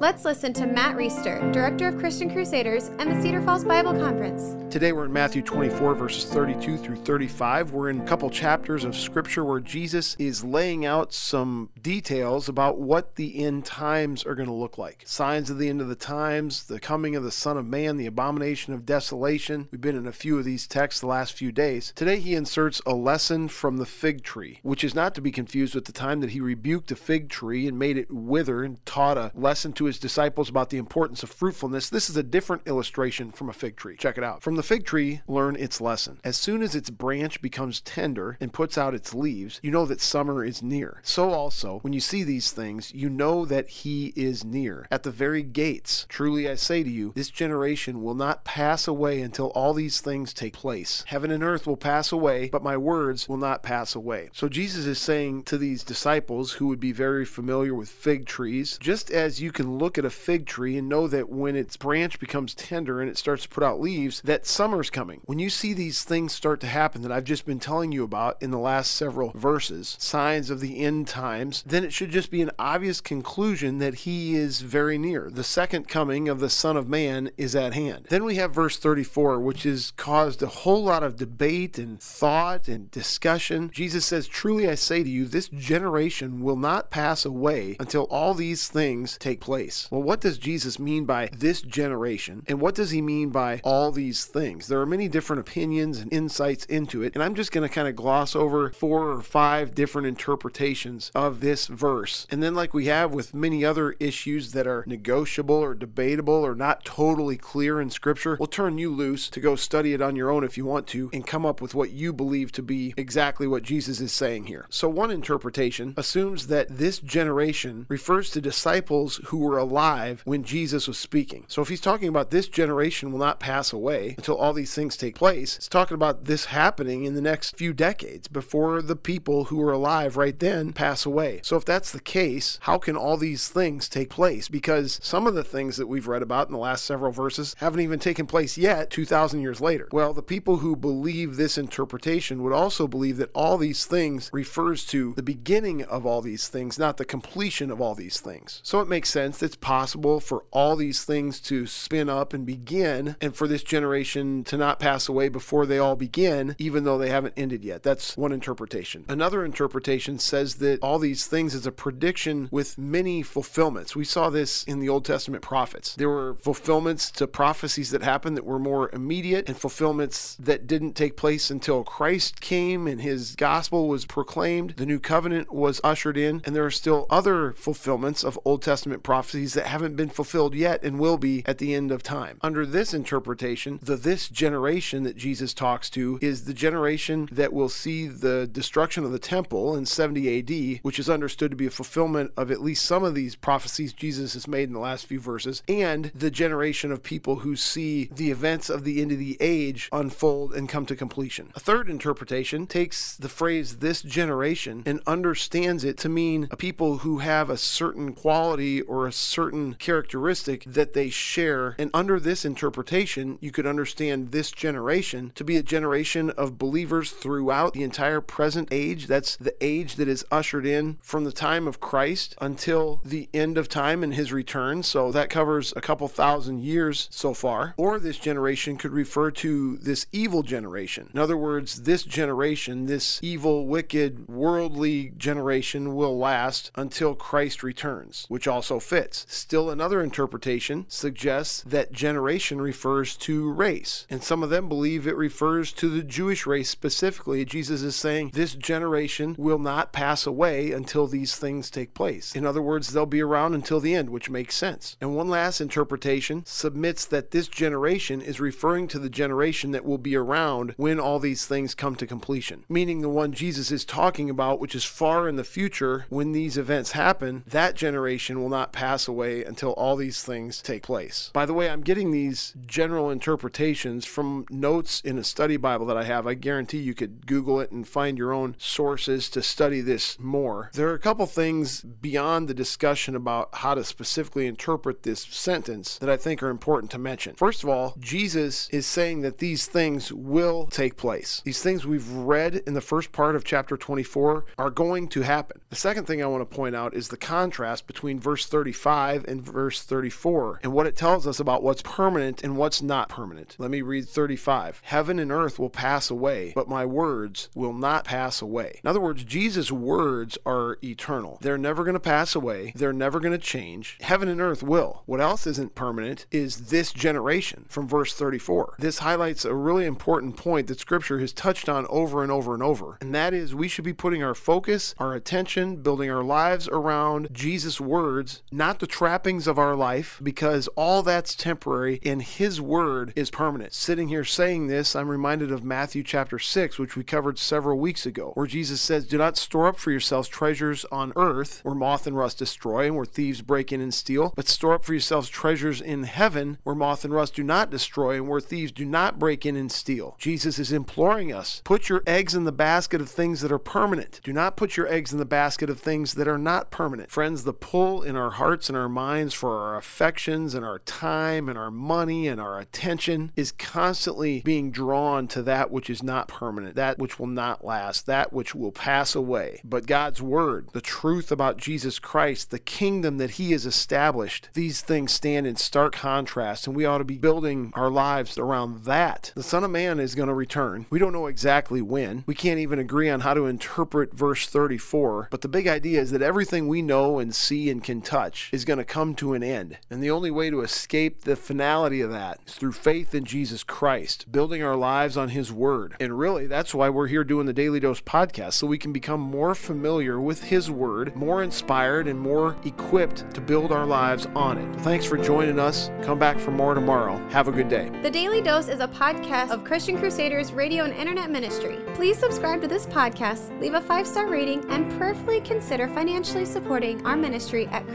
Let's listen to Matt Reisetter, Director of Christian Crusaders and the Cedar Falls Bible Conference. Today we're in Matthew 24, verses 32 through 35. We're in a couple chapters of scripture where Jesus is laying out some details about what the end times are going to look like. Signs of the end of the times, the coming of the Son of Man, the abomination of desolation. We've been in a few of these texts the last few days. Today he inserts a lesson from the fig tree, which is not to be confused with the time that he rebuked the fig tree and made it wither and taught a lesson to his disciples about the importance of fruitfulness. This is a different illustration from a fig tree. Check it out. From the fig tree, learn its lesson. As soon as its branch becomes tender and puts out its leaves, you know that summer is near. So also, when you see these things, you know that he is near. At the very gates, truly I say to you, this generation will not pass away until all these things take place. Heaven and earth will pass away, but my words will not pass away. So Jesus is saying to these disciples who would be very familiar with fig trees, just as you can look at a fig tree and know that when its branch becomes tender and it starts to put out leaves, that summer's coming. When you see these things start to happen that I've just been telling you about in the last several verses, signs of the end times, then it should just be an obvious conclusion that he is very near. The second coming of the Son of Man is at hand. Then we have verse 34, which has caused a whole lot of debate and thought and discussion. Jesus says, Truly I say to you, this generation will not pass away until all these things take place. Well, what does Jesus mean by this generation? And what does he mean by all these things? There are many different opinions and insights into it. And I'm just going to kind of gloss over four or five different interpretations of this verse. And then, like we have with many other issues that are negotiable or debatable or not totally clear in Scripture, we'll turn you loose to go study it on your own if you want to and come up with what you believe to be exactly what Jesus is saying here. So, one interpretation assumes that this generation refers to disciples who were alive when Jesus was speaking. So, if he's talking about this generation will not pass away until all these things take place, it's talking about this happening in the next few decades before the people who were alive right then pass away. So, if that's the case, how can all these things take place? Because some of the things that we've read about in the last several verses haven't even taken place yet 2,000 years later. Well, the people who believe this interpretation would also believe that all these things refers to the beginning of all these things, not the completion of all these things. So it makes sense. It's possible for all these things to spin up and begin, and for this generation to not pass away before they all begin, even though they haven't ended yet. That's one interpretation. Another interpretation says that all these things is a prediction with many fulfillments. We saw this in the Old Testament prophets. There were fulfillments to prophecies that happened that were more immediate and fulfillments that didn't take place until Christ came and his gospel was proclaimed, the new covenant was ushered in, and there are still other fulfillments of Old Testament prophecies that haven't been fulfilled yet and will be at the end of time. Under this interpretation, the this generation that Jesus talks to is the generation that will see the destruction of the temple in 70 AD, which is understood to be a fulfillment of at least some of these prophecies Jesus has made in the last few verses, and the generation of people who see the events of the end of the age unfold and come to completion. A third interpretation takes the phrase this generation and understands it to mean a people who have a certain quality or a certain characteristic that they share. And under this interpretation, you could understand this generation to be a generation of believers throughout the entire present age. That's the age that is ushered in from the time of Christ until the end of time and his return. So that covers a couple thousand years so far. Or this generation could refer to this evil generation. In other words, this generation, this evil, wicked, worldly generation will last until Christ returns, which also fits. Still, another interpretation suggests that generation refers to race. And some of them believe it refers to the Jewish race specifically. Jesus is saying this generation will not pass away until these things take place. In other words, they'll be around until the end, which makes sense. And one last interpretation submits that this generation is referring to the generation that will be around when all these things come to completion, meaning the one Jesus is talking about, which is far in the future when these events happen, that generation will not pass pass away until all these things take place. By the way, I'm getting these general interpretations from notes in a study Bible that I have. I guarantee you could Google it and find your own sources to study this more. There are a couple things beyond the discussion about how to specifically interpret this sentence that I think are important to mention. First of all, Jesus is saying that these things will take place. These things we've read in the first part of chapter 24 are going to happen. The second thing I want to point out is the contrast between verse 35 and verse 34 and what it tells us about what's permanent and what's not permanent. Let me read 35. Heaven and earth will pass away, but my words will not pass away. In other words, Jesus' words are eternal. They're never going to pass away. They're never going to change. Heaven and earth will. What else isn't permanent is this generation from verse 34. This highlights a really important point that scripture has touched on over and over and over, and that is we should be putting our focus, our attention, building our lives around Jesus' words, not the trappings of our life, because all that's temporary and his word is permanent. Sitting here saying this, I'm reminded of Matthew chapter 6, which we covered several weeks ago, where Jesus says, Do not store up for yourselves treasures on earth where moth and rust destroy and where thieves break in and steal, but store up for yourselves treasures in heaven where moth and rust do not destroy and where thieves do not break in and steal. Jesus is imploring us put your eggs in the basket of things that are permanent. Do not put your eggs in the basket of things that are not permanent. Friends, the pull in our hearts and our minds for our affections and our time and our money and our attention is constantly being drawn to that which is not permanent, that which will not last, that which will pass away. But God's word, the truth about Jesus Christ, the kingdom that he has established, these things stand in stark contrast, and we ought to be building our lives around that. The Son of Man is going to return. We don't know exactly when. We can't even agree on how to interpret verse 34, but the big idea is that everything we know and see and can touch is going to come to an end. And the only way to escape the finality of that is through faith in Jesus Christ, building our lives on his word. And really, that's why we're here doing the Daily Dose podcast, so we can become more familiar with his word, more inspired, and more equipped to build our lives on it. Thanks for joining us. Come back for more tomorrow. Have a good day. The Daily Dose is a podcast of Christian Crusaders radio and internet ministry. Please subscribe to this podcast, leave a five star rating, and prayerfully consider financially supporting our ministry at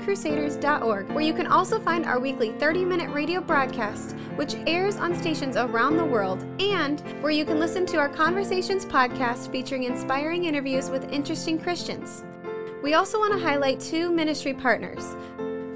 ChristianCrusaders.org, where you can also find our weekly 30 minute radio broadcast, which airs on stations around the world, and where you can listen to our Conversations podcast featuring inspiring interviews with interesting Christians. We also want to highlight two ministry partners.